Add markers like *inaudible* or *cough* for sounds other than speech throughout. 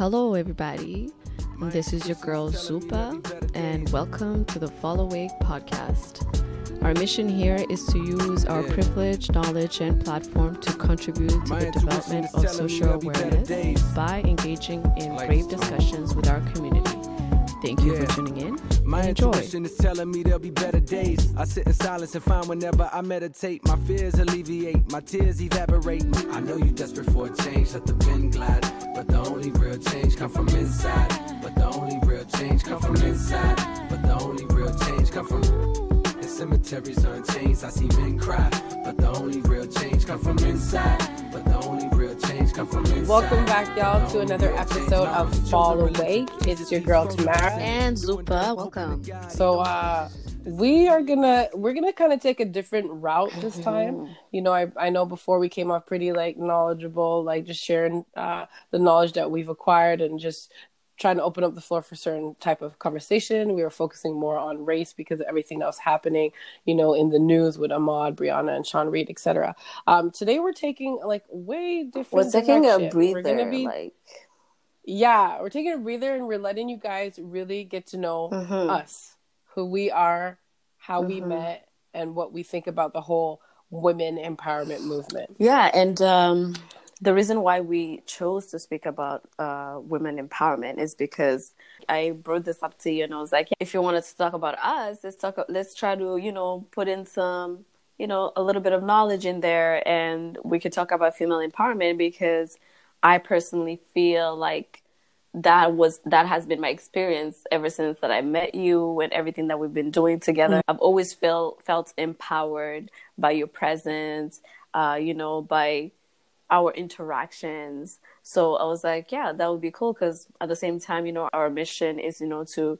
Hello, everybody. This is your girl Zupa, and welcome to the Fall Awake podcast. Our mission here is to use our privilege, knowledge, and platform to contribute to the development of social awareness by engaging in brave discussions with our community. Thank you for tuning in. My Enjoy. intuition is telling me there'll be better days. I sit in silence and find whenever I meditate, my fears alleviate, my tears evaporate. I know you desperate for a change, let the wind glide. But the only real change come from inside. But the only real change come from inside. But the only real change come from in cemeteries on chains. I see men cry. But the only real change come from inside. But the only real change come from inside. Welcome back, y'all, to another episode of Fall Awake. It's your girl Tamara. And Zupa, welcome. So uh we are gonna we're gonna kind of take a different route this time. You know, I I know before we came off pretty like knowledgeable, like just sharing uh the knowledge that we've acquired and just trying to open up the floor for certain type of conversation. We were focusing more on race because of everything that was happening, you know, in the news with Ahmaud, Breonna, and Sean Reed, etc. Um, today we're taking like way different. We're taking a direction. Gonna breather, be like yeah, we're taking a breather and we're letting you guys really get to know Mhm. us, who we are, how we Mhm. met, and what we think about the whole women empowerment movement. yeah, and um, the reason why we chose to speak about uh, women empowerment is because I brought this up to you, and I was like, if you wanted to talk about us, let's talk. Let's try to, you know, put in some, you know, a little bit of knowledge in there, and we could talk about female empowerment because I personally feel like that was that has been my experience ever since that I met you and everything that we've been doing together. I've always felt felt empowered by your presence, uh, you know, by our interactions. So I was like, yeah, that would be cool because at the same time, you know, our mission is, you know, to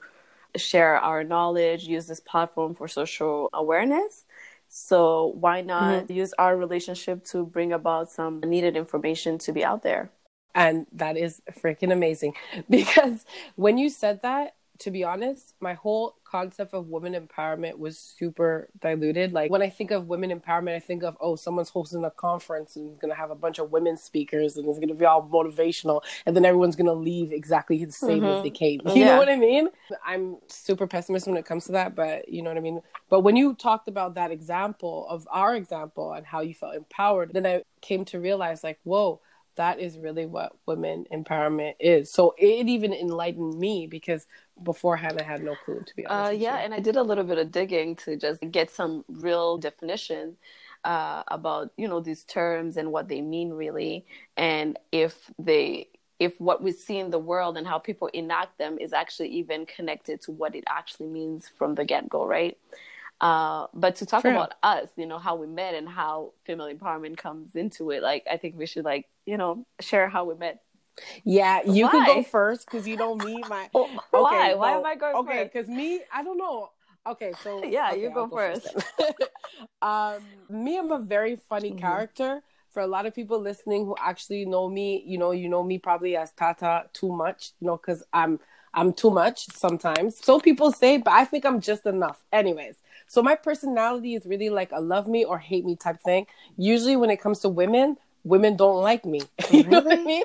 share our knowledge, use this platform for social awareness. So why not mm-hmm. use our relationship to bring about some needed information to be out there? And that is freaking amazing *laughs* because when you said that, to be honest, my whole concept of women empowerment was super diluted. Like when I think of women empowerment, I think of, oh, someone's hosting a conference and is going to have a bunch of women speakers and it's going to be all motivational. And then everyone's going to leave exactly the same as they mm-hmm. came. *laughs* You Yeah. know what I mean? I'm super pessimist when it comes to that, but you know what I mean? But when you talked about that example of our example and how you felt empowered, then I came to realize, like, whoa, that is really what women empowerment is. So it even enlightened me because beforehand I had no clue to be honest. Uh, yeah, and I did a little bit of digging to just get some real definition uh, about you know these terms and what they mean really, and if they if what we see in the world and how people enact them is actually even connected to what it actually means from the get go, right? Uh, but to talk True. about us, you know, how we met and how female empowerment comes into it, like I think we should like you know share how we met. yeah, you can go first because you know me. My *laughs* Oh, why? okay, Why well, am I going Okay, first? because me, I don't know. Okay, so *laughs* Yeah, okay, you go I'll first. *laughs* um, me, I'm a very funny Mhm. character. For a lot of people listening who actually know me, you know, you know me probably as Tata too much, you know, because I'm I'm too much sometimes. So people say, but I think I'm just enough. Anyways, so my personality is really like a love me or hate me type thing. Usually, when it comes to women, women don't like me. *laughs* you know what I mean?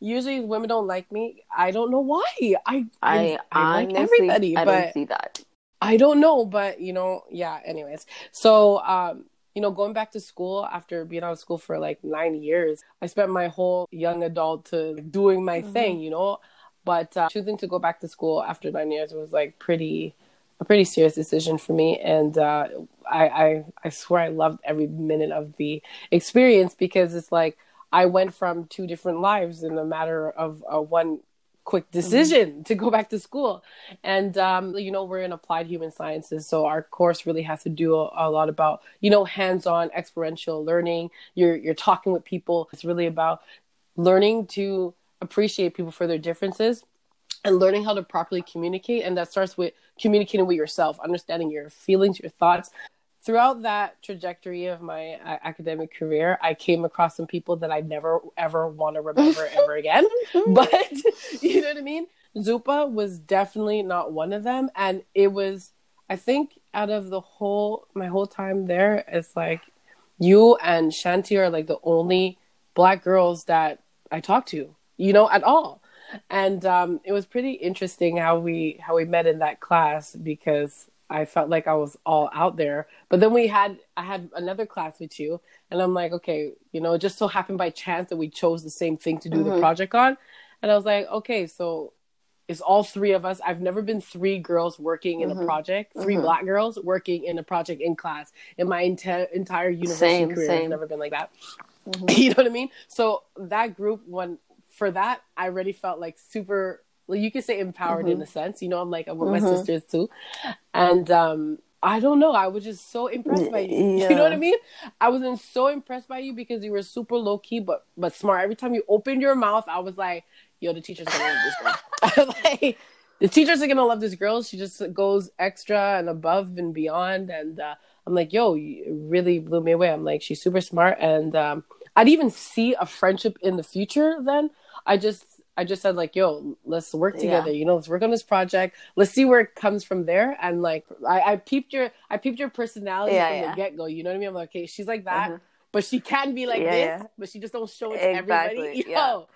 Usually, women don't like me. I don't know why. I I, I like honestly, everybody, I don't see that. I don't know, but you know, yeah. Anyways, so um, you know, going back to school after being out of school for like nine years, I spent my whole young adult to doing my thing, you know. But uh, choosing to go back to school after nine years was like pretty, a pretty serious decision for me, and uh, I, I, I swear I loved every minute of the experience because it's like I went from two different lives in a matter of uh, one quick decision *laughs* to go back to school. And um, you know we're in applied human sciences so our course really has to do a, a lot about you know hands-on experiential learning. You're you're talking with people. It's really about learning to appreciate people for their differences and learning how to properly communicate and that starts with communicating with yourself understanding your feelings your thoughts throughout that trajectory of my uh, academic career i came across some people that i never ever want to remember *laughs* ever again but *laughs* you know what I mean? Zupa was definitely not one of them, and it was. I think out of the whole my whole time there, it's like you and Shanti are like the only black girls that I talk to, you know, at all. And um, it was pretty interesting how we how we met in that class because I felt like I was all out there. But then we had I had another class with you, and I'm like, okay, you know, it just so happened by chance that we chose the same thing to do mm-hmm. the project on, and I was like, okay, so it's all three of us. I've never been three girls working in mm-hmm. a project, 3 mm-hmm. black girls working in a project in class in my ent- entire university same, career. Same. I've never been like that. Mm-hmm. *laughs* you know what I mean? So that group, when for that, I already felt like super. Well, you could say empowered in mm-hmm. a sense. You know, I'm like I'm with my mm-hmm. sisters too, and um, I don't know. I was just so impressed by you. Yeah. *laughs* You know what I mean? I was in so impressed by you because you were super low key but but smart. Every time you opened your mouth, I was like, "Yo, the teacher's gonna love this girl." *laughs* like, the teachers are gonna love this girl. She just goes extra and above and beyond. And uh, I'm like, "Yo, you really blew me away." I'm like, she's super smart, and um, I'd even see a friendship in the future. Then I just I just said like, yo, let's work together. Yeah. You know, let's work on this project. Let's see where it comes from there. And like, I, I peeped your, I peeped your personality yeah, from yeah. the get go. You know what I mean? I'm like, okay, she's like that, mm-hmm. but she can be like this, but she just don't show it to *laughs* exactly. everybody. Yo.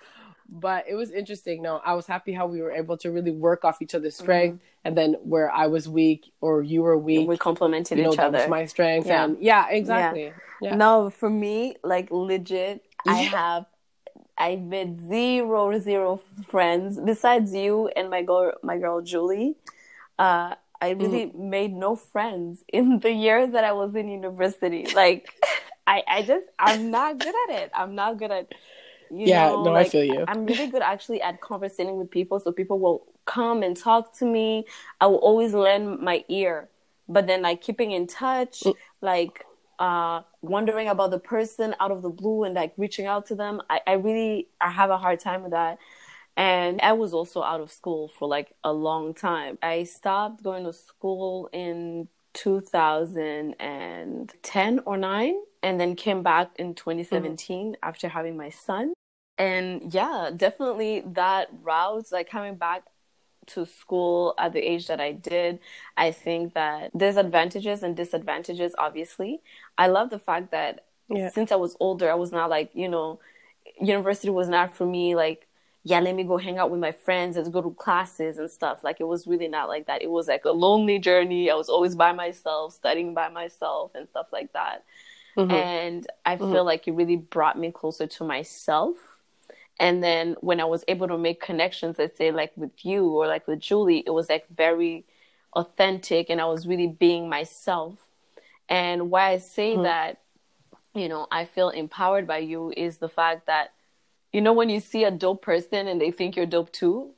But it was interesting. No, I was happy how we were able to really work off each other's strength, mm-hmm. and then where I was weak or you were weak, we complemented you know, each other. my strength, and yeah, exactly. No, for me, like legit, I have I made zero zero friends besides you and my girl my girl Julie. Uh, I really mm-hmm. made no friends *laughs* in the years that I was in university. Like I I just I'm not good at it. I'm not good at you yeah, know, no, like, I feel you. I'm really good actually at conversating with people, so people will come and talk to me. I will always lend my ear, but then like keeping in touch, mm. like uh, wondering about the person out of the blue and like reaching out to them. I, I really I have a hard time with that. And I was also out of school for like a long time. I stopped going to school in 2010 or 9 and then came back in 2017 mm-hmm. after having my son. And yeah, definitely that route, like coming back to school at the age that I did, I think that there's advantages and disadvantages, obviously. I love the fact that yeah. since I was older, I was not like, you know, university was not for me like, yeah, let me go hang out with my friends and go to classes and stuff. Like, it was really not like that. It was like a lonely journey. I was always by myself, studying by myself and stuff like that. Mm-hmm. And I mm-hmm. feel like it really brought me closer to myself and then when I was able to make connections, let's say like with you or like with Julie, it was like very authentic and I was really being myself. And why I say mm-hmm. that, you know, I feel empowered by you is the fact that, you know, when you see a dope person and they think you're dope too,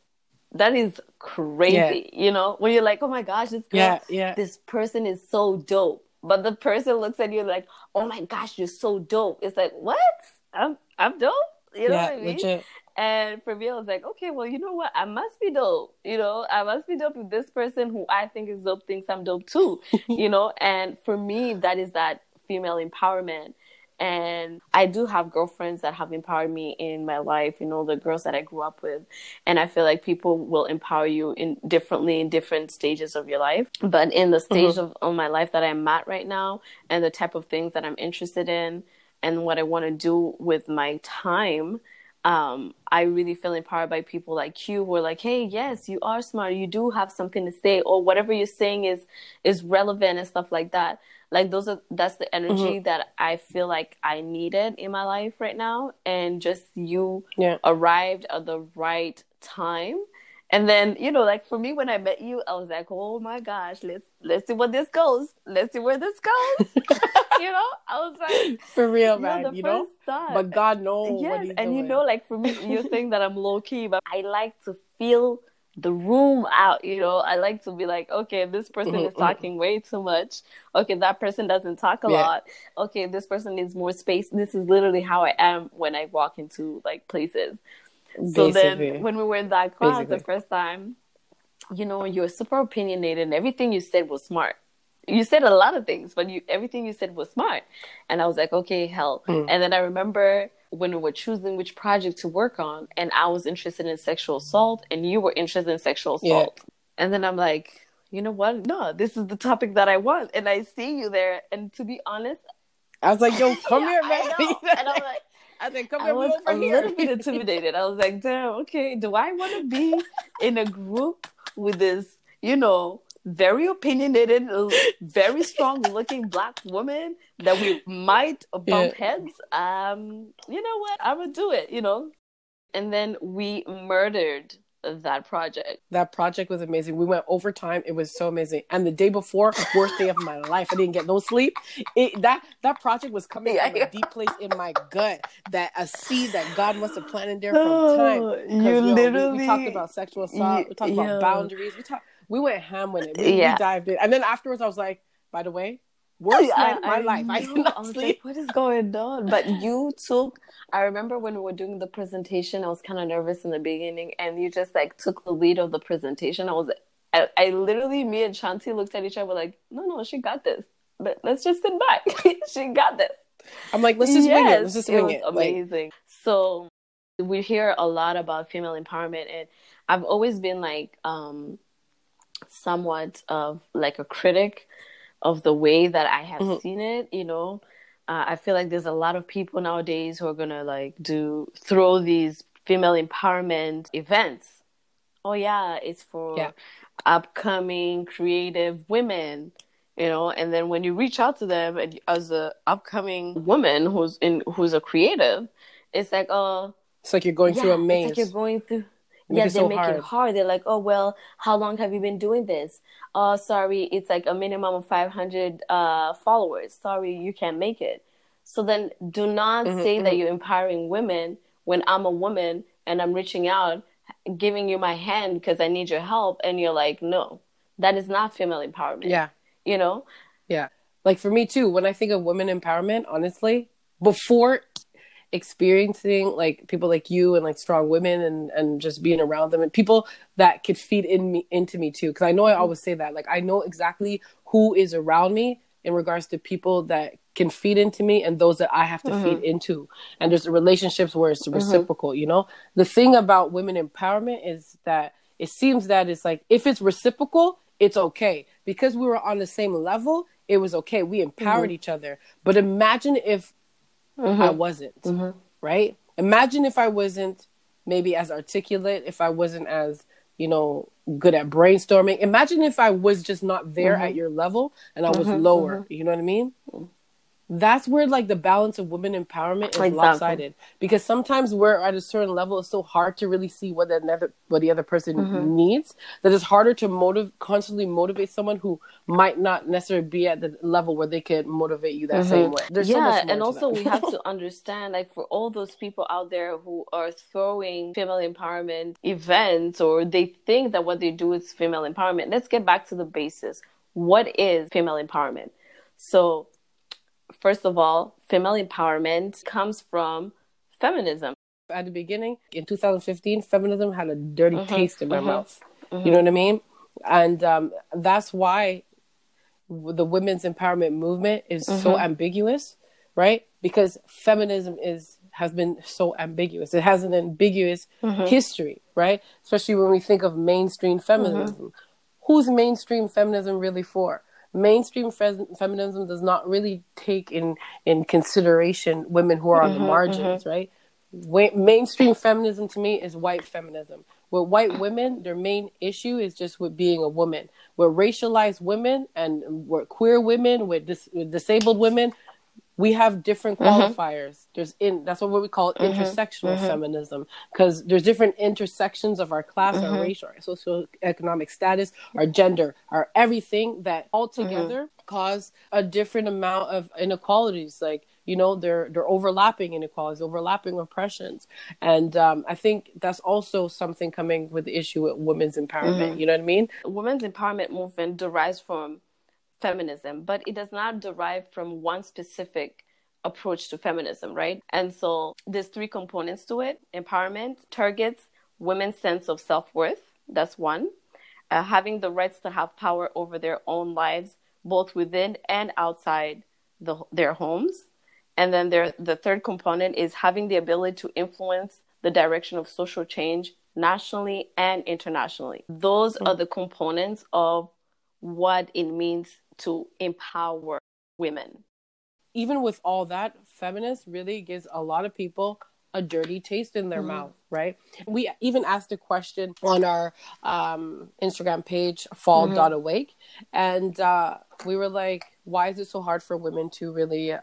that is crazy. Yeah. You know, when you're like, oh my gosh, this girl, yeah, yeah. this person is so dope. But the person looks at you like, oh my gosh, you're so dope. It's like, what? I'm I'm dope? You know yeah, what I mean? Legit. And for me, I was like, okay, well, you know what? I must be dope. You know, I must be dope if this person who I think is dope thinks I'm dope too. *laughs* you know, and for me, that is that female empowerment. And I do have girlfriends that have empowered me in my life, you know, the girls that I grew up with. And I feel like people will empower you in differently in different stages of your life. But in the stage mm-hmm. of, of my life that I'm at right now and the type of things that I'm interested in, and what I want to do with my time, um, I really feel empowered by people like you who are like, hey, yes, you are smart. You do have something to say, or whatever you're saying is is relevant and stuff like that. Like those are that's the energy mm-hmm. that I feel like I needed in my life right now, and just you yeah. arrived at the right time and then, you know, like for me when I met you, I was like, oh my gosh, let's let's see what this goes. Let's see where this goes. *laughs* you know, I was like, for real, man. You know, time. but God knows. Yes, and doing. you know, like for me, you're saying that I'm low key, but I like to feel the room out. You know, I like to be like, okay, this person mm-hmm, is mm-hmm. talking way too much. Okay, that person doesn't talk a yeah. lot. Okay, this person needs more space. This is literally how I am when I walk into like places. So then when we were in that class Basically. the first time, you know, you were super opinionated and everything you said was smart. You said a lot of things, but you everything you said was smart. And I was like, okay, hell. Mm. And then I remember when we were choosing which project to work on, and I was interested in sexual assault, and you were interested in sexual assault. Yeah. And then I'm like, you know what? No, this is the topic that I want. And I see you there. And to be honest, I was like, yo, *laughs* come yeah, here, man. *laughs* and I'm like, I think come I was over a here. little bit intimidated. I was like, damn, okay, do I want to be in a group with this, you know, very opinionated, very strong looking black woman that we might bump Yeah. heads? Um, you know what? I'm gonna do it, you know. And then we murdered that project. That project was amazing. We went overtime. It was so amazing. And the day before, worst day of my life. I didn't get no sleep. It, that that project was coming Yeah, from yeah. a deep place in my gut. That a seed that God must have planted there from oh, time. you yo, literally we, talked about sexual assault. We talked about yeah. boundaries. We talked. We went ham with it. We, Yeah. we dived in. And then afterwards, I was like, by the way, worst night of my life. I did *laughs* not I was sleep. like, what is going on? But you took. I remember when we were doing the presentation, I was kind of nervous in the beginning, and you just like took the lead of the presentation. I was, I, I literally, me and Shanti looked at each other like, no, no, she got this. But let's just sit back. *laughs* she got this. I'm like, let's just wing it. Let's just wing it. Like, amazing. so we hear a lot about female empowerment, and I've always been like um, somewhat of like a critic of the way that I have Mhm. seen it. You know, uh, I feel like there's a lot of people nowadays who are gonna like do throw these female empowerment events. Oh yeah, it's for Yeah. upcoming creative women you know and then when you reach out to them and as a upcoming woman who's in who's a creative it's like oh it's like you're going through a maze. it's like you're going through yeah they so make hard. it hard they're like oh well how long have you been doing this oh sorry it's like a minimum of 500 uh followers sorry you can't make it so then do not Mhm, say that mhm. you're empowering women when i'm a woman and i'm reaching out giving you my hand because i need your help and you're like no that is not female empowerment yeah. you know Yeah. Like for me too, when I think of women empowerment, honestly, before experiencing like people like you and like strong women and and just being around them and people that could feed in me into me too. Because I know I always say that like I know exactly who is around me in regards to people that can feed into me and those that I have to feed mm-hmm. into. And there's relationships where it's mm-hmm. reciprocal you know? The thing about women empowerment is that it seems that it's like if it's reciprocal it's okay. Because we were on the same level it was okay. We empowered mm-hmm. each other. But imagine if i mm-hmm. wasn't mm-hmm. right? Imagine if i wasn't maybe as articulate if i wasn't as you know good at brainstorming. Imagine if i was just not there at mm-hmm. your level and i was lower you know what i mean that's where like the balance of women empowerment is Exactly. lopsided because sometimes we're at a certain level it's so hard to really see what the other what the other person Mm-hmm. needs that it's harder to motive constantly motivate someone who might not necessarily be at the level where they could motivate you that same way there's so Mm-hmm. yeah much and also we have to *laughs* understand like for all those people out there who are throwing female empowerment events or they think that what they do is female empowerment let's get back to the basis what is female empowerment so first of all female empowerment comes from feminism. At the beginning in 2015 feminism had a dirty Mm-hmm. taste in my mouth. You know what i mean? And um, that's why the women's empowerment movement is so Mm-hmm. ambiguous right? Because feminism is has been so ambiguous. It has an ambiguous Mm-hmm. history right? Especially when we think of mainstream feminism. Mm-hmm. who's mainstream feminism really for mainstream fe- feminism does not really take in in consideration women who are on Mm-hmm, the margins right? Wa- mainstream feminism to me is white feminism. With white women their main issue is just with being a woman. With racialized women and with queer women with, dis- with disabled women we have different mm-hmm. qualifiers. There's in that's what we call mm-hmm. intersectional mm-hmm. feminism because there's different intersections of our class our race our socioeconomic status our gender our everything that all together cause a different amount of inequalities. Like you know they're they're overlapping inequalities overlapping oppressions. And um, i think that's also something coming with the issue with women's empowerment. You know what i mean? Women's empowerment movement derives from feminism, but it does not derive from one specific approach to feminism, right? And so there's three components to it. Empowerment targets women's sense of self-worth. That's one. Uh, having the rights to have power over their own lives, both within and outside the, their homes. And then there, the third component is having the ability to influence the direction of social change nationally and internationally. Those are the components of what it means to empower women. even with all that, feminist really gives a lot of people a dirty taste in their mm-hmm. mouth, right? We even asked a question on our um, Instagram page, fall.awake, mm-hmm. and uh, we were like, why is it so hard for women to really um,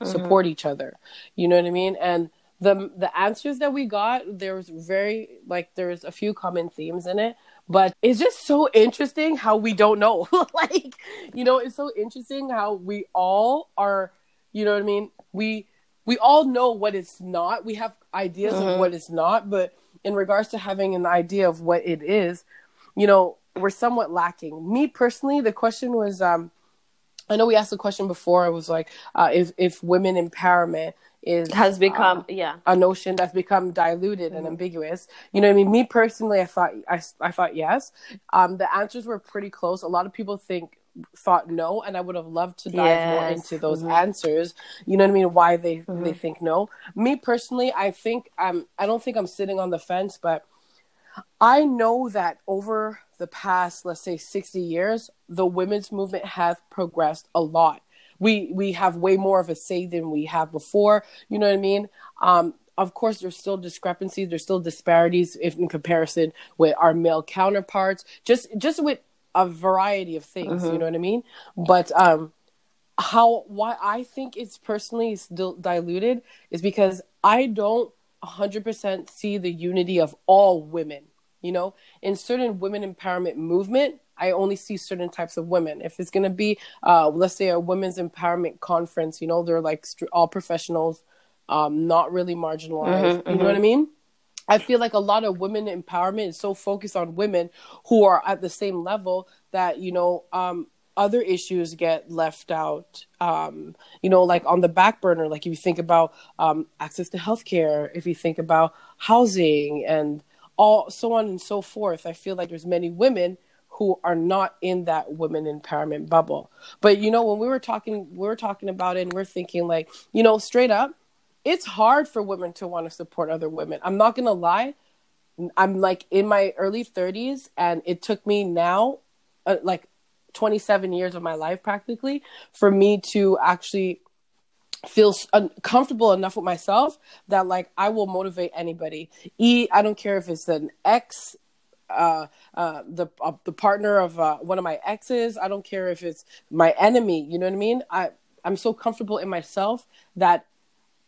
mm-hmm. support each other? You know what I mean? And the the answers that we got, there was very like there's a few common themes in it, but it's just so interesting how we don't know. *laughs* like, you know, it's so interesting how we all are, you know what I mean? We we all know what it's not. We have ideas of what it's not, but in regards to having an idea of what it is, you know, we're somewhat lacking. Me personally, the question was um I know we asked the question before. It was like uh, if if women empowerment is has become uh, yeah a notion that's become diluted mm-hmm. and ambiguous. You know what I mean? Me personally, I thought I, I thought yes. Um, the answers were pretty close. A lot of people think thought no, and I would have loved to dive yes. more into those mm-hmm. answers. You know what I mean? Why they mm-hmm. they think no. Me personally, I think um I don't think I'm sitting on the fence, but I know that over the past, let's say, 60 years, the women's movement has progressed a lot. We we have way more of a say than we have before. You know what I mean? Um, of course, there's still discrepancies. There's still disparities if in comparison with our male counterparts. Just just with a variety of things. Mm-hmm. You know what I mean? But um, how why I think it's personally still diluted is because I don't 100% see the unity of all women you know in certain women empowerment movement i only see certain types of women if it's going to be uh, let's say a women's empowerment conference you know they're like all professionals um, not really marginalized mm-hmm, you know what i mm-hmm. mean i feel like a lot of women empowerment is so focused on women who are at the same level that you know um, other issues get left out um, you know like on the back burner like if you think about um, access to healthcare if you think about housing and all so on and so forth. I feel like there's many women who are not in that women empowerment bubble. But you know, when we were talking, we were talking about it, and we're thinking like, you know, straight up, it's hard for women to want to support other women. I'm not gonna lie. I'm like in my early 30s, and it took me now, uh, like 27 years of my life practically, for me to actually feel comfortable enough with myself that like I will motivate anybody. E, I don't care if it's an ex, uh, uh, the uh, the partner of uh, one of my exes. I don't care if it's my enemy. You know what I mean? I I'm so comfortable in myself that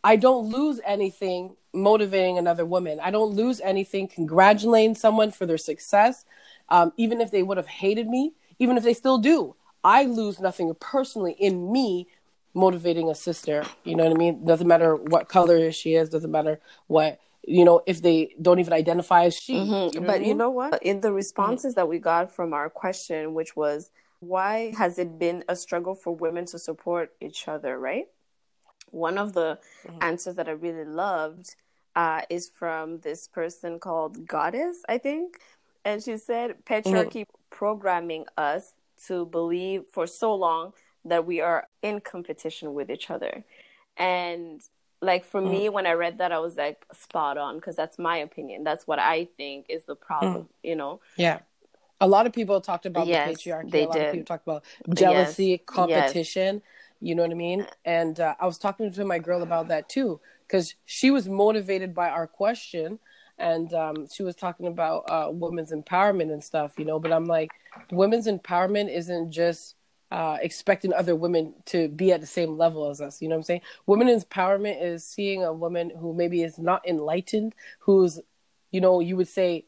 I don't lose anything motivating another woman. I don't lose anything congratulating someone for their success, um, even if they would have hated me, even if they still do. I lose nothing personally in me motivating a sister. You know what I mean? Doesn't matter what color she is. Doesn't matter what you know if they don't even identify as she. Mm-hmm. You know but you mean? know what? In the responses mm-hmm. that we got from our question, which was why has it been a struggle for women to support each other? Right. One of the mm-hmm. answers that I really loved uh, is from this person called Goddess, I think, and she said patriarchy mm-hmm. programming us to believe for so long that we are in competition with each other. And like for mm. me, when I read that, I was like spot on because that's my opinion. That's what I think is the problem, mm. you know? Yeah. A lot of people talked about yes, the patriarchy. They a lot did. of people talked about jealousy, yes. competition. Yes. You know what I mean? And uh, I was talking to my girl about that too because she was motivated by our question and um, she was talking about uh, women's empowerment and stuff, you know. But I'm like, women's empowerment isn't just uh, expecting other women to be at the same level as us. You know what I'm saying? Women empowerment is seeing a woman who maybe is not enlightened, who's, you know, you would say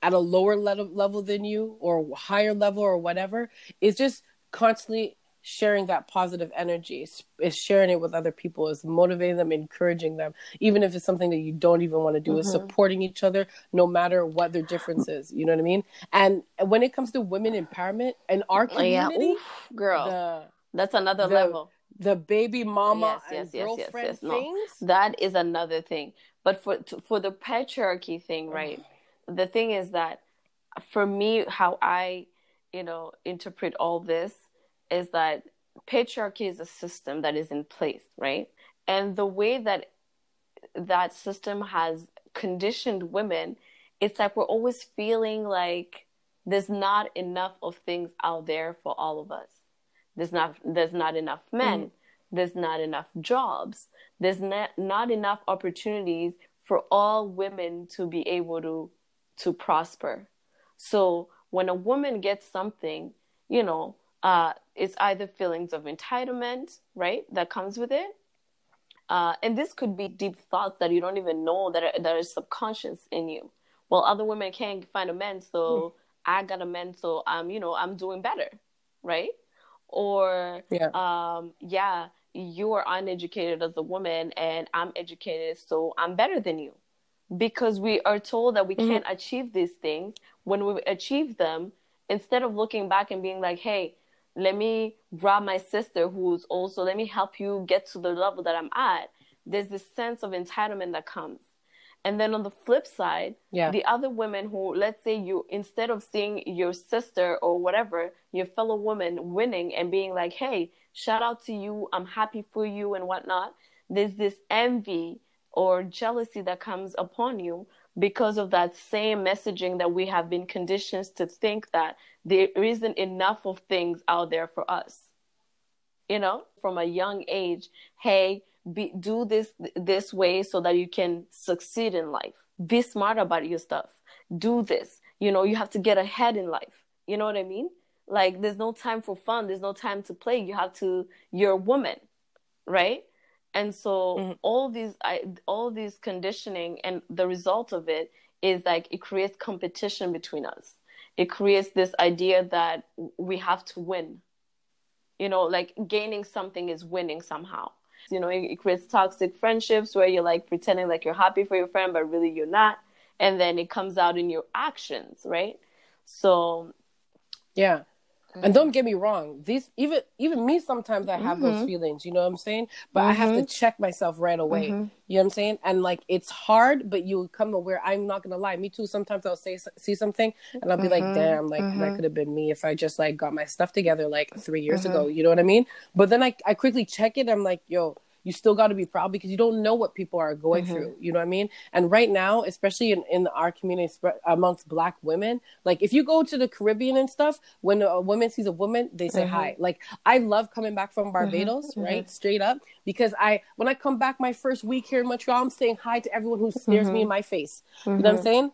at a lower level level than you or higher level or whatever. It's just constantly sharing that positive energy is sharing it with other people is motivating them encouraging them even if it's something that you don't even want to do mm-hmm. is supporting each other no matter what their difference is you know what i mean? And when it comes to women empowerment in our community oh, yeah. Oof, girl. the, that's another the, level. the baby mama yes, yes, and girlfriend yes, yes, things. no, that is another thing. But for for the patriarchy thing right the thing is that for me how i you know interpret all this is that patriarchy is a system that is in place, right? And the way that that system has conditioned women, it's like we're always feeling like there's not enough of things out there for all of us. There's not there's not enough men. Mm-hmm. there's not enough jobs there's not, not enough opportunities for all women to be able to to prosper so when a woman gets something you know uh, it's either feelings of entitlement right that comes with it uh, and this could be deep thoughts that you don't even know that are, that are subconscious in you well other women can't find a man so mm. i got a man so i'm you know i'm doing better right or yeah um yeah you are uneducated as a woman and I'm educated, so I'm better than you. Because we are told that we mm-hmm. can't achieve these things. When we achieve them, instead of looking back and being like, hey, let me grab my sister who's also, let me help you get to the level that I'm at, there's this sense of entitlement that comes. And then on the flip side, yeah. the other women who, let's say you, instead of seeing your sister or whatever, your fellow woman winning and being like, hey, shout out to you, I'm happy for you and whatnot, there's this envy or jealousy that comes upon you because of that same messaging that we have been conditioned to think that there isn't enough of things out there for us. You know, from a young age, hey, be, do this this way so that you can succeed in life. Be smart about your stuff. Do this. You know, you have to get ahead in life. You know what I mean? Like there's no time for fun. There's no time to play. You have to. You're a woman, right? And so mm-hmm. all these I, all these conditioning and the result of it is like it creates competition between us. It creates this idea that we have to win. You know, like gaining something is winning somehow you know, it, it creates toxic friendships where you're like pretending like you're happy for your friend, but really you're not. And then it comes out in your actions, right? So, yeah. And don't get me wrong, these even even me sometimes I have mm-hmm. those feelings, you know what I'm saying? But mm-hmm. I have to mm-hmm. check myself right away. Mm-hmm. You know what I'm saying? And like it's hard, but you come aware. I'm not gonna lie. Me too. Sometimes I'll say see something and I'll be like, mm-hmm. damn, like that mm-hmm. could have been me if I just like got my stuff together like three years ago. You know what I mean? But then I I quickly check it. I'm like, yo, you still got to be proud because you don't know what people are going mm-hmm. through. You know what I mean? And right now, especially in, in our community amongst Black women, like if you go to the Caribbean and stuff, when a woman sees a woman, they say mm-hmm. hi. Like I love coming back from mm-hmm. Barbados, mm-hmm. right? Straight up, because I when I come back my first week here in Montreal, I'm saying hi to everyone who stares me in mm-hmm. my face. You know what I'm mm-hmm. saying?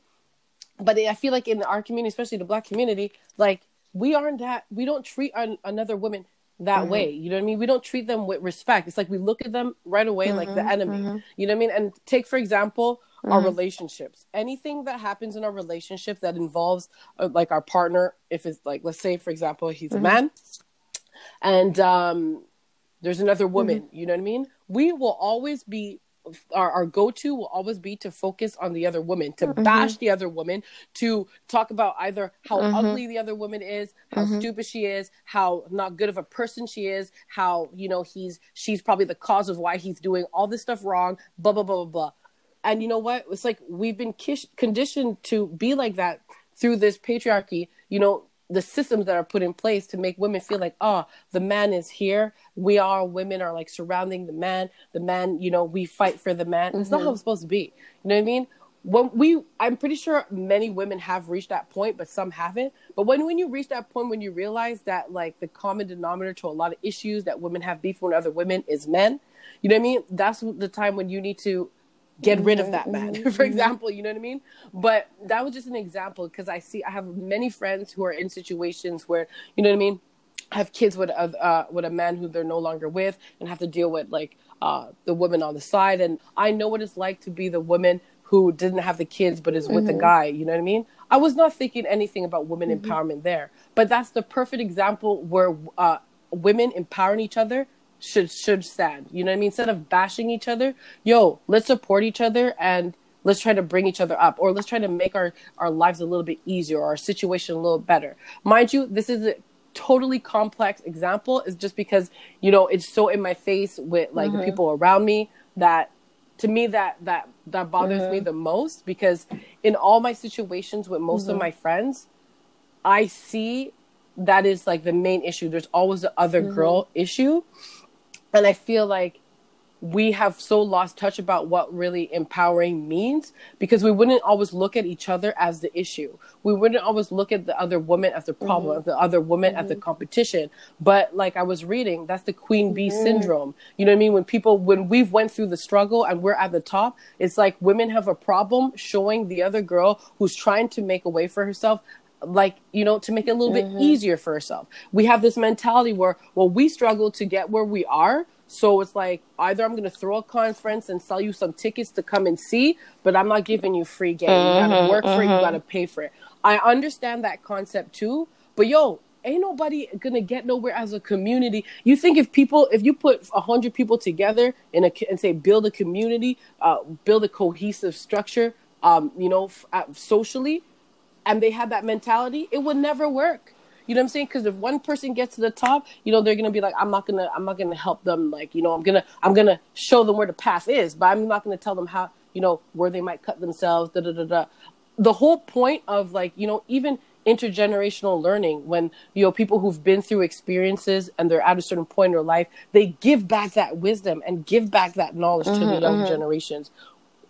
But I feel like in our community, especially the Black community, like we aren't that we don't treat an, another woman that mm-hmm. way. You know what I mean? We don't treat them with respect. It's like we look at them right away mm-hmm, like the mm-hmm. enemy. Mm-hmm. You know what I mean? And take for example our mm-hmm. relationships. Anything that happens in our relationship that involves uh, like our partner, if it's like let's say for example he's a mm-hmm. man, and um, there's another woman. You know what I mean? We will always be our, our go-to will always be to focus on the other woman to mm-hmm. bash the other woman to talk about either how mm-hmm. ugly the other woman is how mm-hmm. stupid she is how not good of a person she is how you know he's she's probably the cause of why he's doing all this stuff wrong blah blah blah blah blah and you know what it's like we've been kish- conditioned to be like that through this patriarchy you know the systems that are put in place to make women feel like, oh, the man is here. We are women are like surrounding the man. The man, you know, we fight for the man. Mm-hmm. It's not how mm-hmm. it's supposed to be. You know what I mean? When we, I'm pretty sure many women have reached that point, but some haven't. But when when you reach that point, when you realize that like the common denominator to a lot of issues that women have beef with other women is men, you know what I mean? That's the time when you need to get rid of that man *laughs* mm-hmm. for example you know what i mean but that was just an example because i see i have many friends who are in situations where you know what i mean have kids with a uh, with a man who they're no longer with and have to deal with like uh, the woman on the side and i know what it's like to be the woman who didn't have the kids but is with mm-hmm. the guy you know what i mean i was not thinking anything about women mm-hmm. empowerment there but that's the perfect example where uh, women empowering each other should should stand. You know what I mean? Instead of bashing each other, yo, let's support each other and let's try to bring each other up or let's try to make our our lives a little bit easier or our situation a little better. Mind you, this is a totally complex example is just because, you know, it's so in my face with like mm-hmm. the people around me that to me that that that bothers mm-hmm. me the most because in all my situations with most mm-hmm. of my friends, I see that is like the main issue. There's always the other mm-hmm. girl issue and I feel like we have so lost touch about what really empowering means because we wouldn't always look at each other as the issue. We wouldn't always look at the other woman as the problem, mm-hmm. the other woman mm-hmm. as the competition. But like I was reading, that's the queen bee mm-hmm. syndrome. You know what I mean? When people, when we've went through the struggle and we're at the top, it's like women have a problem showing the other girl who's trying to make a way for herself like you know to make it a little mm-hmm. bit easier for herself we have this mentality where well we struggle to get where we are so it's like either I'm going to throw a conference and sell you some tickets to come and see, but I'm not giving you free game. Mm-hmm, you got to work mm-hmm. for it. You got to pay for it. I understand that concept too, but yo, ain't nobody gonna get nowhere as a community. You think if people, if you put a hundred people together in a and say build a community, uh, build a cohesive structure, um, you know, f- uh, socially, and they had that mentality, it would never work. You know what I'm saying? Because if one person gets to the top, you know they're gonna be like, I'm not gonna, I'm not gonna help them. Like, you know, I'm gonna, I'm gonna show them where the path is, but I'm not gonna tell them how, you know, where they might cut themselves. Da da da da. The whole point of like, you know, even intergenerational learning when you know people who've been through experiences and they're at a certain point in their life they give back that wisdom and give back that knowledge mm-hmm, to the mm-hmm, young mm-hmm. generations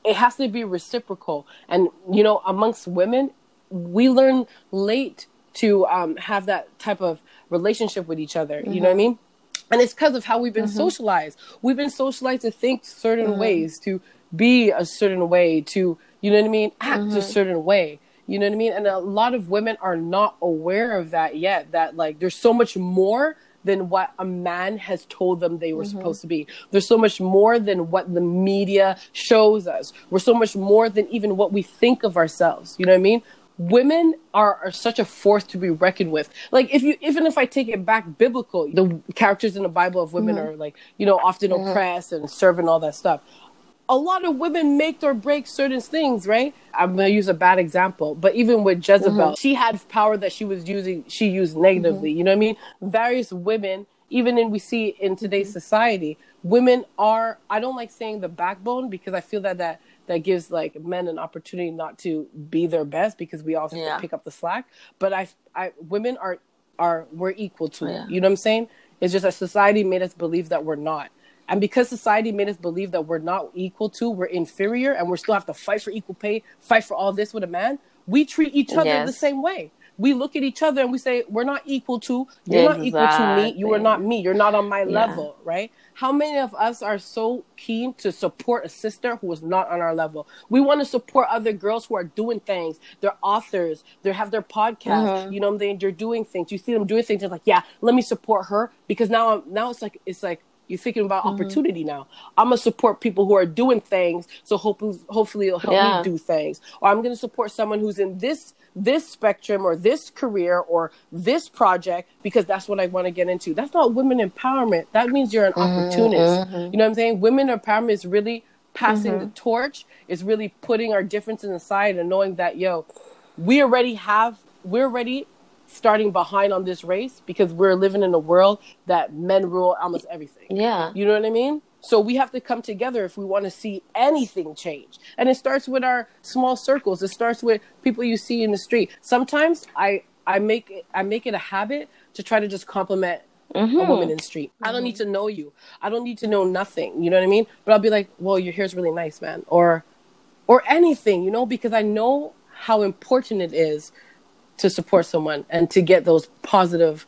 it has to be reciprocal and you know amongst women we learn late to um, have that type of relationship with each other. Mm-hmm. You know what I mm-hmm. mean? And it's because of how we've been mm-hmm. socialized. We've been socialized to think certain mm-hmm. ways, to be a certain way, to, you know what I mean, act a mm-hmm. certain way. You know what I mean? And a lot of women are not aware of that yet, that like there's so much more than what a man has told them they were mm-hmm. supposed to be. There's so much more than what the media shows us. We're so much more than even what we think of ourselves. You know what I mean? Women are, are such a force to be reckoned with. Like if you even if I take it back biblical, the characters in the Bible of women mm-hmm. are like, you know, often mm-hmm. oppressed and serving all that stuff. A lot of women make or break certain things, right? I'm gonna use a bad example, but even with Jezebel, mm-hmm. she had power that she was using she used negatively. Mm-hmm. You know what I mean? Various women, even in we see in today's mm-hmm. society, women are I don't like saying the backbone because I feel that that that gives like men an opportunity not to be their best because we also yeah. pick up the slack. But I, I, women are are we're equal to yeah. You know what I'm saying? It's just that society made us believe that we're not. And because society made us believe that we're not equal to, we're inferior, and we still have to fight for equal pay, fight for all this with a man, we treat each other yes. the same way we look at each other and we say we're not equal to you're exactly. not equal to me you are not me you're not on my yeah. level right how many of us are so keen to support a sister who is not on our level? We want to support other girls who are doing things. They're authors. They have their podcast. Mm-hmm. You know, they, they're doing things. You see them doing things. They're like, yeah, let me support her because now, I'm, now it's like it's like you're thinking about mm-hmm. opportunity now. I'm gonna support people who are doing things, so hopefully, hopefully it'll help yeah. me do things. Or I'm gonna support someone who's in this this spectrum or this career or this project because that's what I want to get into. That's not women empowerment. That means you're an mm-hmm, opportunist. Mm-hmm. You know what I'm saying? Women empowerment is really passing mm-hmm. the torch. Is really putting our differences aside and knowing that yo, we already have we're already starting behind on this race because we're living in a world that men rule almost everything. Yeah. You know what I mean? So we have to come together if we want to see anything change. And it starts with our small circles. It starts with people you see in the street. Sometimes I I make it, I make it a habit to try to just compliment mm-hmm. a woman in the street. Mm-hmm. I don't need to know you. I don't need to know nothing. You know what I mean? But I'll be like, "Well, your hair's really nice, man," or or anything, you know, because I know how important it is to support someone and to get those positive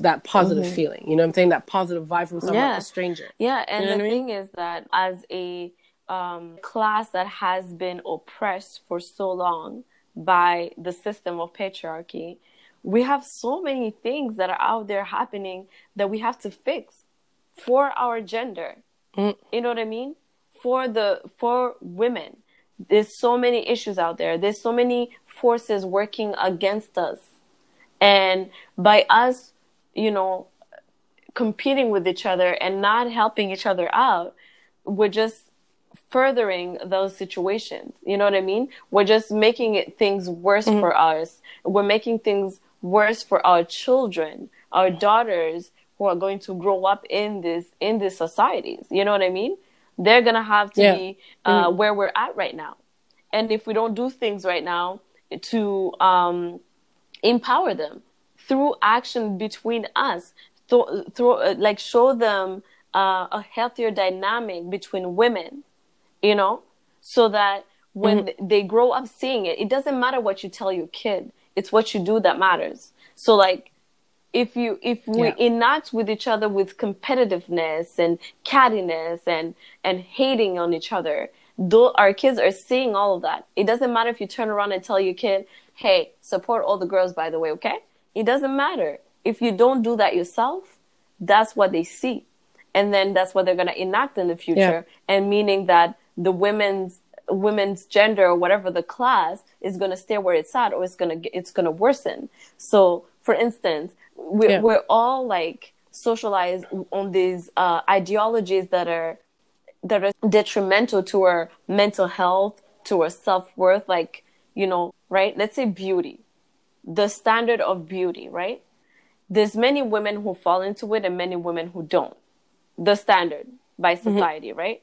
that positive mm-hmm. feeling. You know I'm saying? That positive vibe from someone, yeah. a stranger. Yeah, and you know the thing mean? is that as a um, class that has been oppressed for so long by the system of patriarchy, we have so many things that are out there happening that we have to fix for our gender. Mm. You know what I mean? For the for women. There's so many issues out there. There's so many forces working against us. And by us, you know, competing with each other and not helping each other out, we're just furthering those situations. You know what I mean? We're just making it things worse mm-hmm. for us. We're making things worse for our children, our daughters who are going to grow up in this in these societies. You know what I mean? They're gonna have to yeah. be uh, mm-hmm. where we're at right now. And if we don't do things right now, to um, empower them through action between us, through, through uh, like show them uh, a healthier dynamic between women, you know, so that when mm-hmm. they grow up seeing it, it doesn't matter what you tell your kid. It's what you do that matters. So like if you if we yeah. enact with each other with competitiveness and cattiness and and hating on each other, though our kids are seeing all of that. It doesn't matter if you turn around and tell your kid, "Hey, support all the girls by the way, okay?" It doesn't matter. If you don't do that yourself, that's what they see. And then that's what they're going to enact in the future yeah. and meaning that the women's women's gender or whatever the class is going to stay where it's at or it's going to it's going to worsen. So, for instance, we're, yeah. we're all like socialized on these uh, ideologies that are that are detrimental to our mental health, to our self worth. Like you know, right? Let's say beauty, the standard of beauty, right? There's many women who fall into it and many women who don't. The standard by mm-hmm. society, mm-hmm. right?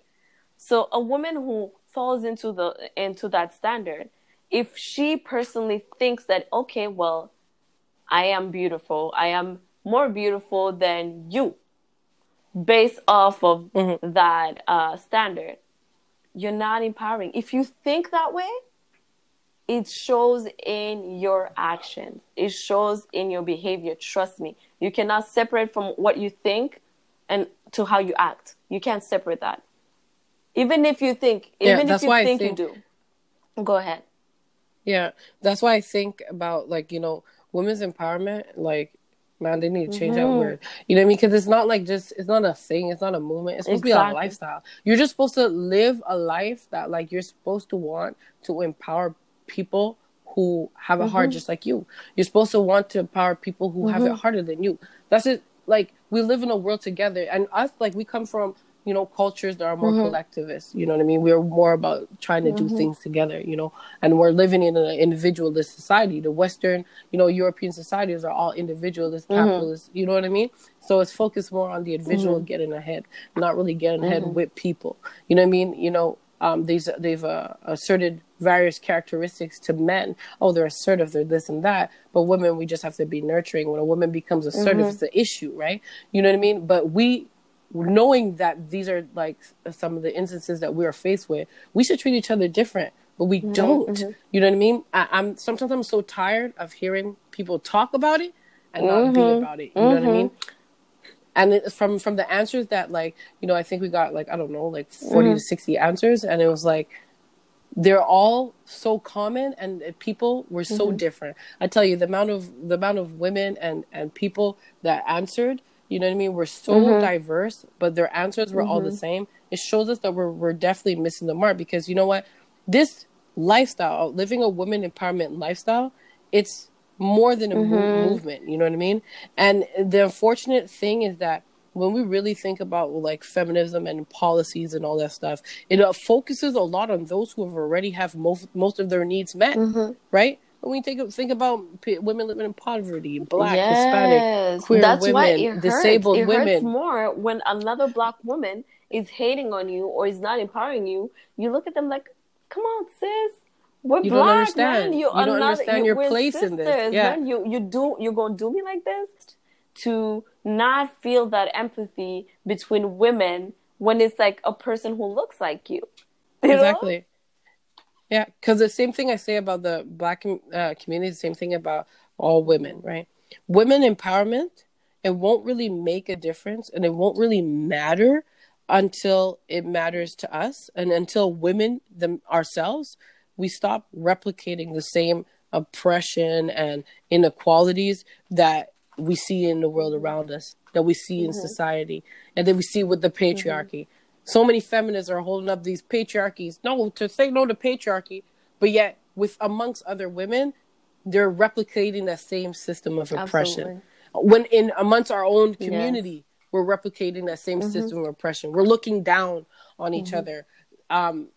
So a woman who falls into the into that standard, if she personally thinks that okay, well, I am beautiful. I am more beautiful than you based off of mm-hmm. that uh, standard. You're not empowering. If you think that way, it shows in your actions, it shows in your behavior. Trust me. You cannot separate from what you think and to how you act. You can't separate that. Even if you think, even yeah, if you think, think you do. Go ahead. Yeah, that's why I think about like, you know, women's empowerment, like, man, they need to change mm-hmm. that word. You know what I mean? Because it's not like just, it's not a thing, it's not a movement. It's supposed exactly. to be a lifestyle. You're just supposed to live a life that, like, you're supposed to want to empower people who have mm-hmm. hard just like you. You're supposed to want to empower people who mm-hmm. have it mm-hmm. harder than you. That's it. Like, we live in a world together, and us, like, we come from you know cultures that are more mm-hmm. collectivist you know what i mean we're more about trying to mm-hmm. do things together you know and we're living in an individualist society the western you know european societies are all individualist mm-hmm. capitalist you know what i mean so it's focused more on the individual mm-hmm. getting ahead not really getting ahead mm-hmm. with people you know what i mean you know um, they've they've uh, asserted various characteristics to men. Oh, they're assertive, they're this and that. But women, we just have to be nurturing. When a woman becomes assertive, mm-hmm. it's an issue, right? You know what I mean? But we knowing that these are like some of the instances that we are faced with, we should treat each other different, but we mm-hmm, don't. Mm-hmm. You know what I mean? I, am sometimes I'm so tired of hearing people talk about it and mm-hmm. not be mm-hmm. about it. You know what I mean? Mm-hmm. And it, from from the answers that like you know, I think we got like I don't know, like 40 to mm-hmm. sixty answers, and it was like they're all so common and people were so different. I tell you, the amount of the amount of women and and people that answered you know what I mean? We're so mm-hmm. diverse, but their answers were mm-hmm. all the mm-hmm. same. It shows us that we're we're definitely missing the mark because you know what? This lifestyle, living a woman empowerment lifestyle, it's more than a mm-hmm. movement. You know what I mean? And the unfortunate thing is that when we really think about like feminism and policies and all that stuff, it uh, focuses a lot on those who have already have most most of their needs met, mm-hmm. right? When you think think about women living in poverty, black, yes. Hispanic, queer That's women, disabled it women. Hurts more when another black woman is hating on you or is not empowering you. You look at them like, "Come on, sis." We're you black, don't understand. Man. You, you don't understand you, your place sisters, in this. Yeah. Man. You you do you're gonna do me like this to not feel that empathy between women when it's like a person who looks like you. you exactly. Know? Yeah, because the same thing I say about the black uh, community, the same thing about all women, right? Women empowerment, it won't really make a difference and it won't really matter until it matters to us and until women them ourselves we stop replicating the same oppression and inequalities that we see in the world around us that we see mm-hmm. in society and that we see with the patriarchy mm-hmm so many feminists are holding up these patriarchies. No, to say no to patriarchy, but yet with amongst other women, they're replicating that same system of oppression. Absolutely. When in amongst our own community, yes. we're replicating that same mm-hmm. system of oppression. We're looking down on each mm-hmm. other. Um,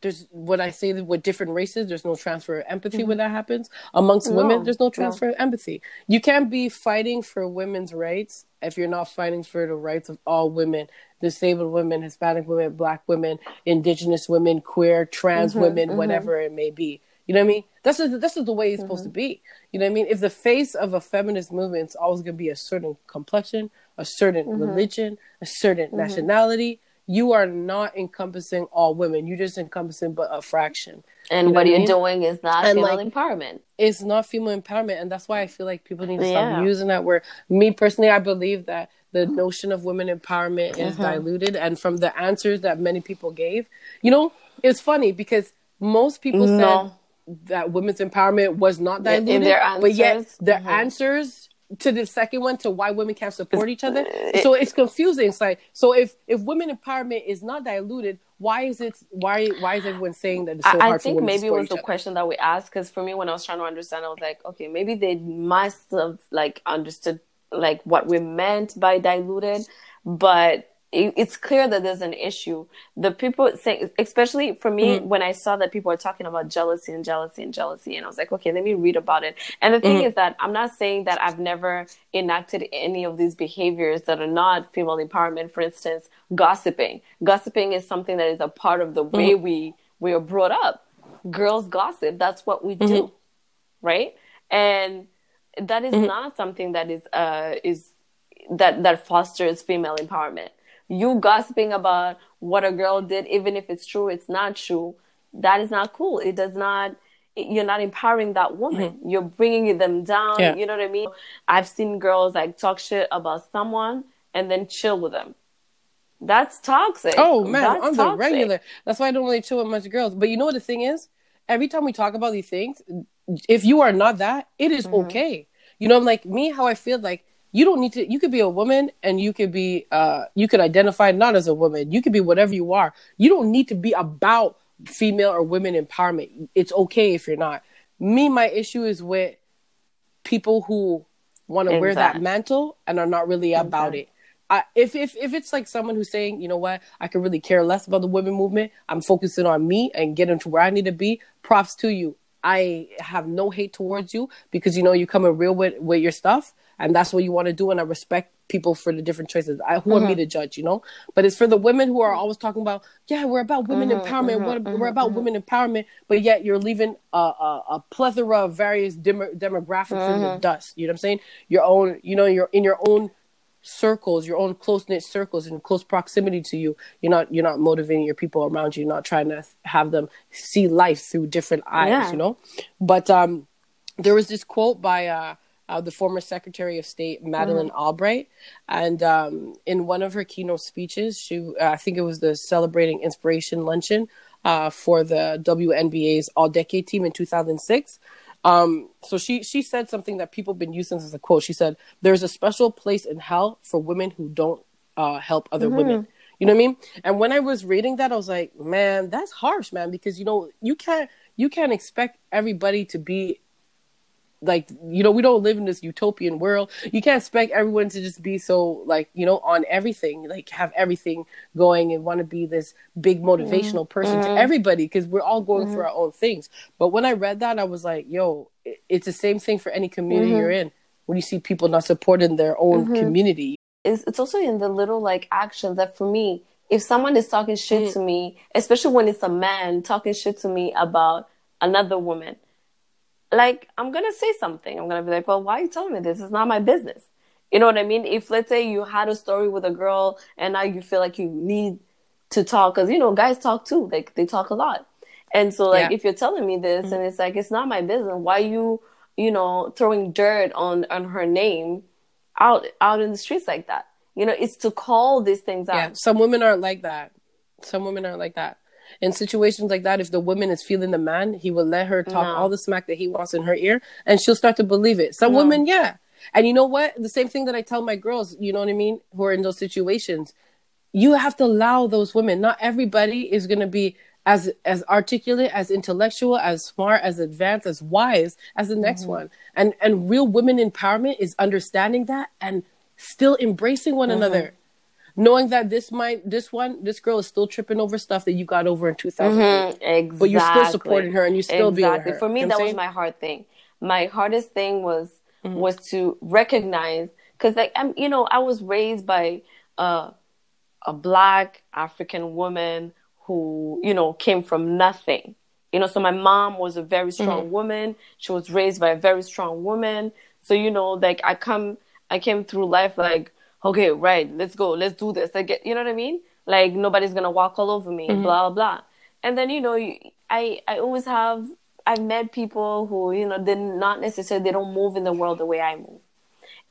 there's what I say with different races, there's no transfer of empathy mm-hmm. when that happens. Amongst no, women, there's no transfer no. of empathy. You can't be fighting for women's rights if you're not fighting for the rights of all women disabled women, Hispanic women, black women, indigenous women, queer, trans mm-hmm, women, mm-hmm. whatever it may be. You know what I mean? That's just, that's just the way it's mm-hmm. supposed to be. You know what I mean? If the face of a feminist movement is always going to be a certain complexion, a certain mm-hmm. religion, a certain mm-hmm. nationality, you are not encompassing all women. You're just encompassing but a fraction. And you know what, you're mean? doing is not and female like, empowerment. It's not female empowerment, and that's why I feel like people need to yeah. stop using that word. Me personally, I believe that the notion of women empowerment is mm-hmm. diluted, and from the answers that many people gave, you know, it's funny because most people no. said that women's empowerment was not diluted, but yet the mm-hmm. answers to the second one to why women can't support each other. so it's confusing. It's like so if if women empowerment is not diluted, why is it why why is everyone saying that it's so I, hard I think maybe it was the other? question that we asked because for me when I was trying to understand, I was like, okay, maybe they must have like understood like what we meant by diluted, but it's clear that there's an issue. The people say, especially for me, mm-hmm. when I saw that people are talking about jealousy and jealousy and jealousy, and I was like, okay, let me read about it. And the thing mm-hmm. is that I'm not saying that I've never enacted any of these behaviors that are not female empowerment. For instance, gossiping. Gossiping is something that is a part of the mm-hmm. way we we are brought up. Girls gossip. That's what we do, mm-hmm. right? And that is mm-hmm. not something that is uh is that that fosters female empowerment you gossiping about what a girl did, even if it's true, it's not true. That is not cool. It does not. You're not empowering that woman. Mm-hmm. You're bringing them down. Yeah. You know what I mean? I've seen girls like talk shit about someone and then chill with them. That's toxic. Oh man, That's on toxic. the regular. That's why I don't really chill with much girls. But you know what the thing is? Every time we talk about these things, if you are not that, it is mm-hmm. okay. You know, I'm like me, how I feel like you don't need to you could be a woman and you could be uh you could identify not as a woman you could be whatever you are you don't need to be about female or women empowerment it's okay if you're not me my issue is with people who want to exactly. wear that mantle and are not really about it I, if if if it's like someone who's saying, you know what, I could really care less about the women movement. I'm focusing on me and getting to where I need to be. Props to you. I have no hate towards you because you know you coming real with with your stuff and that's what you want to do and i respect people for the different choices I, who mm-hmm. me to judge you know but it's for the women who are always talking about yeah we're about women mm-hmm, empowerment mm-hmm, we're, we're, about mm-hmm. women empowerment but yet you're leaving a, a, a plethora of various dem- demographics in the mm-hmm. dust you know what i'm saying your own you know you're in your own circles your own close-knit circles in close proximity to you you're not you're not motivating your people around you you're not trying to have them see life through different eyes yeah. you know but um there was this quote by uh uh, the former Secretary of State Madeleine mm-hmm. Albright, and um, in one of her keynote speeches, she uh, I think it was the celebrating inspiration luncheon uh, for the WNBA's All Decade Team in 2006. Um, so she she said something that people have been using as a quote. She said, "There's a special place in hell for women who don't uh, help other mm-hmm. women." You know what I mean? And when I was reading that, I was like, "Man, that's harsh, man," because you know you can't you can't expect everybody to be like you know we don't live in this utopian world you can't expect everyone to just be so like you know on everything like have everything going and want to be this big motivational mm-hmm. person mm-hmm. to everybody because we're all going mm-hmm. through our own things but when i read that i was like yo it's the same thing for any community mm-hmm. you're in when you see people not supporting their own mm-hmm. community it's, it's also in the little like actions that for me if someone is talking shit mm. to me especially when it's a man talking shit to me about another woman like I'm gonna say something. I'm gonna be like, well, why are you telling me this? It's not my business. You know what I mean? If let's say you had a story with a girl and now you feel like you need to talk, because you know guys talk too. Like they talk a lot, and so like yeah. if you're telling me this mm-hmm. and it's like it's not my business, why you you know throwing dirt on on her name out out in the streets like that? You know, it's to call these things out. Yeah, some women aren't like that. Some women aren't like that in situations like that, if the woman is feeling the man, he will let her talk no. all the smack that he wants in her ear, and she'll start to believe it. Some no. women, yeah. And you know what? The same thing that I tell my girls, you know what I mean, who are in those situations. You have to allow those women. Not everybody is going to be as as articulate, as intellectual, as smart, as advanced, as wise as the next mm-hmm. one. And and real women empowerment is understanding that and still embracing one mm-hmm. another knowing that this might this one this girl is still tripping over stuff that you got over in 2000 mm-hmm, exactly. but you're still supporting her and you still exactly. for me you know that was my hard thing my hardest thing was mm-hmm. was to recognize because like i'm you know i was raised by uh, a black african woman who you know came from nothing You know, so my mom was a very strong mm-hmm. woman. She was raised by a very strong woman. So, you know, like I come, I came through life like, okay, right, let's go, let's do this. Like, you know what I mean? Like nobody's gonna walk all over me, mm-hmm. blah blah. And then you know, I I always have I've met people who you know they're not necessarily they don't move in the world the way I move,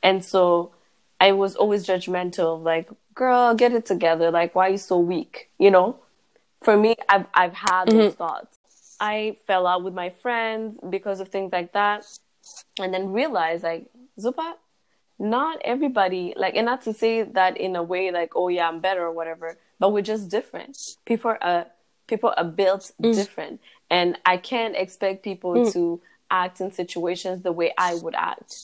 and so I was always judgmental, like, girl, get it together. Like, why are you so weak? You know, for me, I've I've had mm-hmm. those thoughts. I fell out with my friends because of things like that, and then realized like Zupa, not everybody like, and not to say that in a way like, oh yeah, I'm better or whatever, but we're just different. People are people are built mm. different, and I can't expect people mm. to act in situations the way I would act.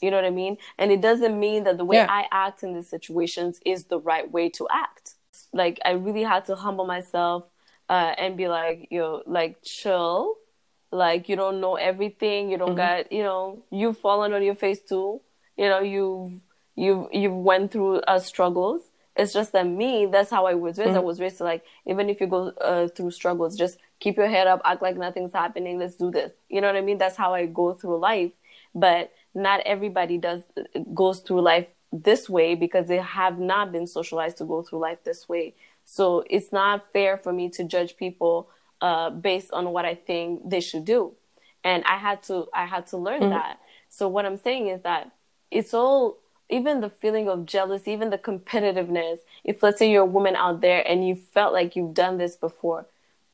You know what I mean? And it doesn't mean that the way yeah. I act in these situations is the right way to act. Like I really had to humble myself uh, and be like, you know, like chill. Like you don't know everything. You don't mm-hmm. got, you know, you've fallen on your face too. You know, you've you've you've went through uh, struggles. It's just that me, that's how I was raised. Mm-hmm. I was raised to like, even if you go uh, through struggles, just keep your head up, act like nothing's happening. Let's do this. You know what I mean? That's how I go through life. But not everybody does goes through life this way because they have not been socialized to go through life this way. So it's not fair for me to judge people uh, based on what I think they should do. And I had to I had to learn mm-hmm. that. So what I'm saying is that it's all even the feeling of jealousy, even the competitiveness. If let's say you're a woman out there and you felt like you've done this before,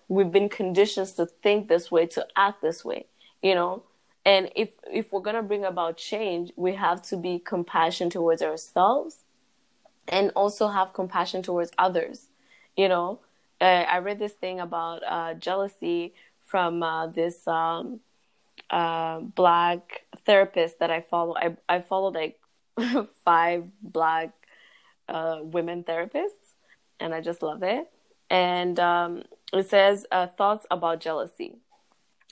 we've been conditioned to think this way, to act this way, you know. And if if we're gonna bring about change, we have to be compassionate towards ourselves, and also have compassion towards others. You know, uh, I read this thing about uh, jealousy from uh, this um, uh, black therapist that I follow. I I follow like *laughs* five black uh, women therapists, and I just love it. And um, it says uh, thoughts about jealousy.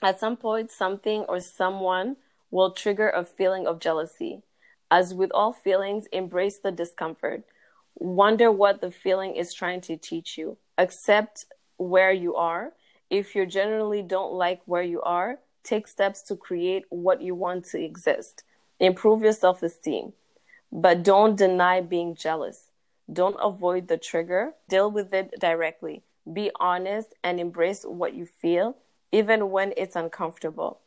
At some point, something or someone will trigger a feeling of jealousy. As with all feelings, embrace the discomfort. Wonder what the feeling is trying to teach you. Accept where you are. If you generally don't like where you are, take steps to create what you want to exist. Improve your self esteem. But don't deny being jealous. Don't avoid the trigger. Deal with it directly. Be honest and embrace what you feel, even when it's uncomfortable.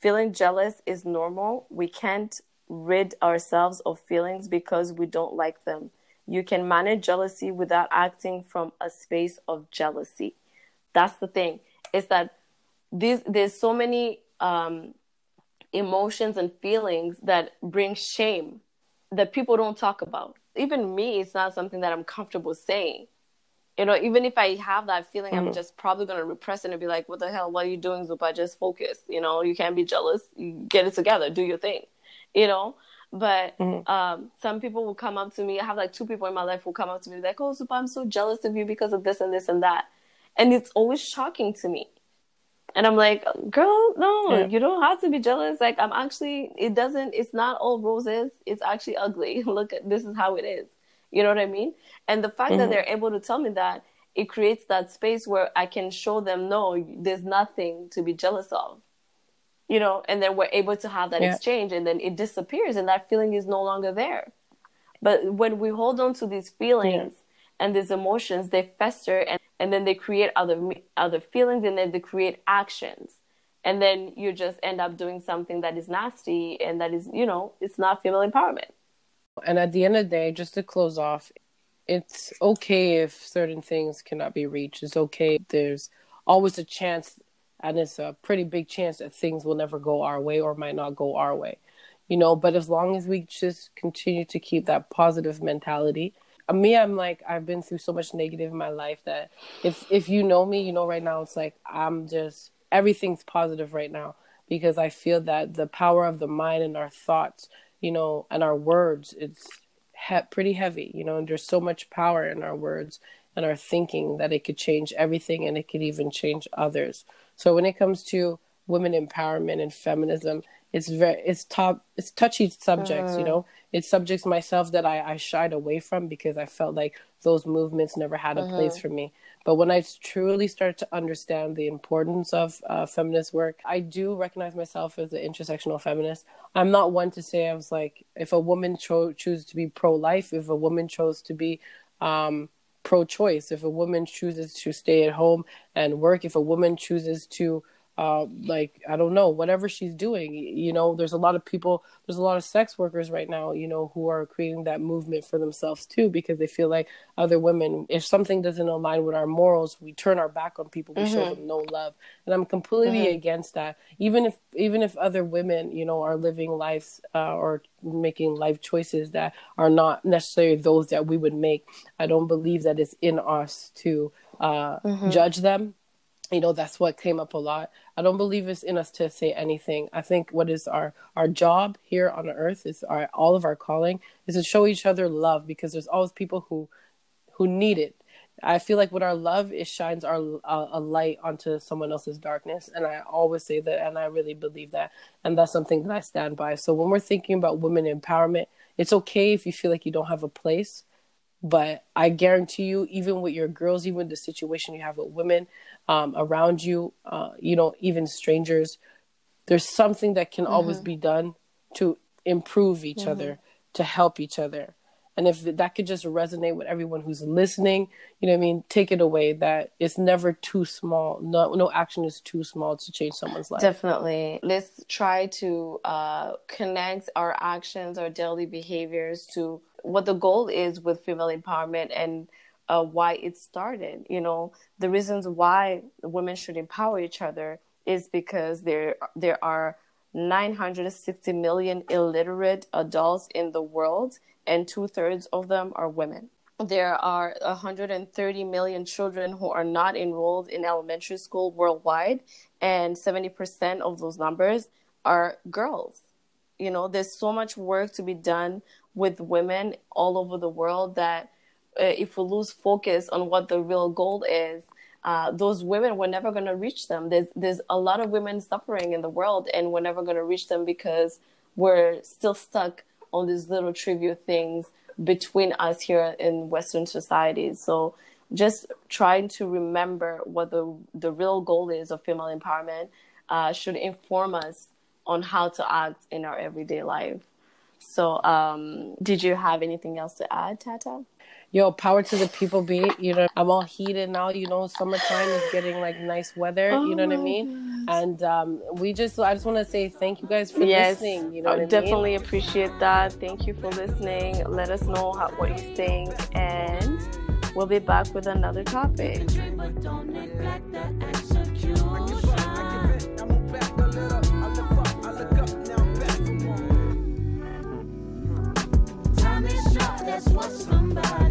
Feeling jealous is normal. We can't rid ourselves of feelings because we don't like them. You can manage jealousy without acting from a space of jealousy. That's the thing. Is that these there's so many um, emotions and feelings that bring shame that people don't talk about. Even me, it's not something that I'm comfortable saying. You know, even if I have that feeling, mm-hmm. I'm just probably gonna repress it and be like, "What the hell? What are you doing, Zupa? Just focus. You know, you can't be jealous. You get it together. Do your thing. You know." But mm-hmm. um, some people will come up to me. I have like two people in my life who come up to me like, "Oh, Zupa, I'm so jealous of you because of this and this and that," and it's always shocking to me and I'm like, girl, no, yeah. you don't have to be jealous. Like, I'm actually, it doesn't, it's not all roses. It's actually ugly. *laughs* Look at this is how it is. You know what I mean? And the fact mm-hmm. that they're able to tell me that, it creates that space where I can show them, no, there's nothing to be jealous of. You know, and then we're able to have that yeah. exchange and then it disappears and that feeling is no longer there. But when we hold on to these feelings yeah. And these emotions, they fester and and then they create other other feelings and then they create actions. And then you just end up doing something that is nasty and that is you know it's not female empowerment. And at the end of the day just to close off it's okay if certain things cannot be reached. It's okay there's always a chance and it's a pretty big chance that things will never go our way or might not go our way you know? But as long as we just continue to keep that positive mentality me i'm like i've been through so much negative in my life that if if you know me you know right now it's like i'm just everything's positive right now because i feel that the power of the mind and our thoughts you know and our words it's he- pretty heavy you know and there's so much power in our words and our thinking that it could change everything and it could even change others. So when it comes to women empowerment and feminism it's very it's top it's touchy subjects uh, you know it's subjects myself that I, I shied away from because i felt like those movements never had a uh-huh. place for me But when I truly started to understand the importance of uh, feminist work, I do recognize myself as an intersectional feminist. I'm not one to say I was like, if a woman cho- chooses to be pro life, if a woman chose to be um, pro choice, if a woman chooses to stay at home and work, if a woman chooses to uh, like I don't know, whatever she's doing. You know, there's a lot of people, there's a lot of sex workers right now, you know, who are creating that movement for themselves too, because they feel like other women, if something doesn't align with our morals, we turn our back on people, we mm-hmm. show them no love, and I'm completely mm-hmm. against that. Even if even if other women, you know, are living lives uh, or making life choices that are not necessarily those that we would make, I don't believe that it's in us to uh, mm-hmm. judge them you know that's what came up a lot. I don't believe it's in us to say anything. I think what is our our job here on earth is our all of our calling is to show each other love because there's always people who who need it. I feel like with our love it shines our uh, a light onto someone else's darkness. And i always say that and i really believe that. And that's something that i stand by. So when we're thinking about women empowerment it's okay if you feel like you don't have a place but I guarantee you, even with your girls, even the situation you have with women um, around you, uh, you know, even strangers, there's something that can mm-hmm. always be done to improve each mm-hmm. other, to help each other. And if that could just resonate with everyone who's listening, you know what I mean? Take it away that it's never too small. No, no action is too small to change someone's life. Definitely. Let's try to uh, connect our actions, our daily behaviors to what the goal is with female empowerment and uh, why it started. You know, the reasons why women should empower each other is because there there are 960 million illiterate adults in the world, and two thirds of them are women. There are 130 million children who are not enrolled in elementary school worldwide, and 70% of those numbers are girls. You know, there's so much work to be done with women all over the world that uh, if we lose focus on what the real goal is, uh, those women we're never going to reach them. There's there's a lot of women suffering in the world, and we're never going to reach them because we're still stuck on these little trivial things between us here in Western societies. So just trying to remember what the the real goal is of female empowerment uh, should inform us on how to act in our everyday life. So, um, did you have anything else to add, Tata? Yo, power to the people, be you know, I'm all heated now. You know, summertime is getting like nice weather. Oh you know what I mean? Gosh. And um, we just, I just want to say thank you guys for yes, listening. You know, I definitely mean? appreciate that. Thank you for listening. Let us know how, what you think, and we'll be back with another topic. that's what's somebody.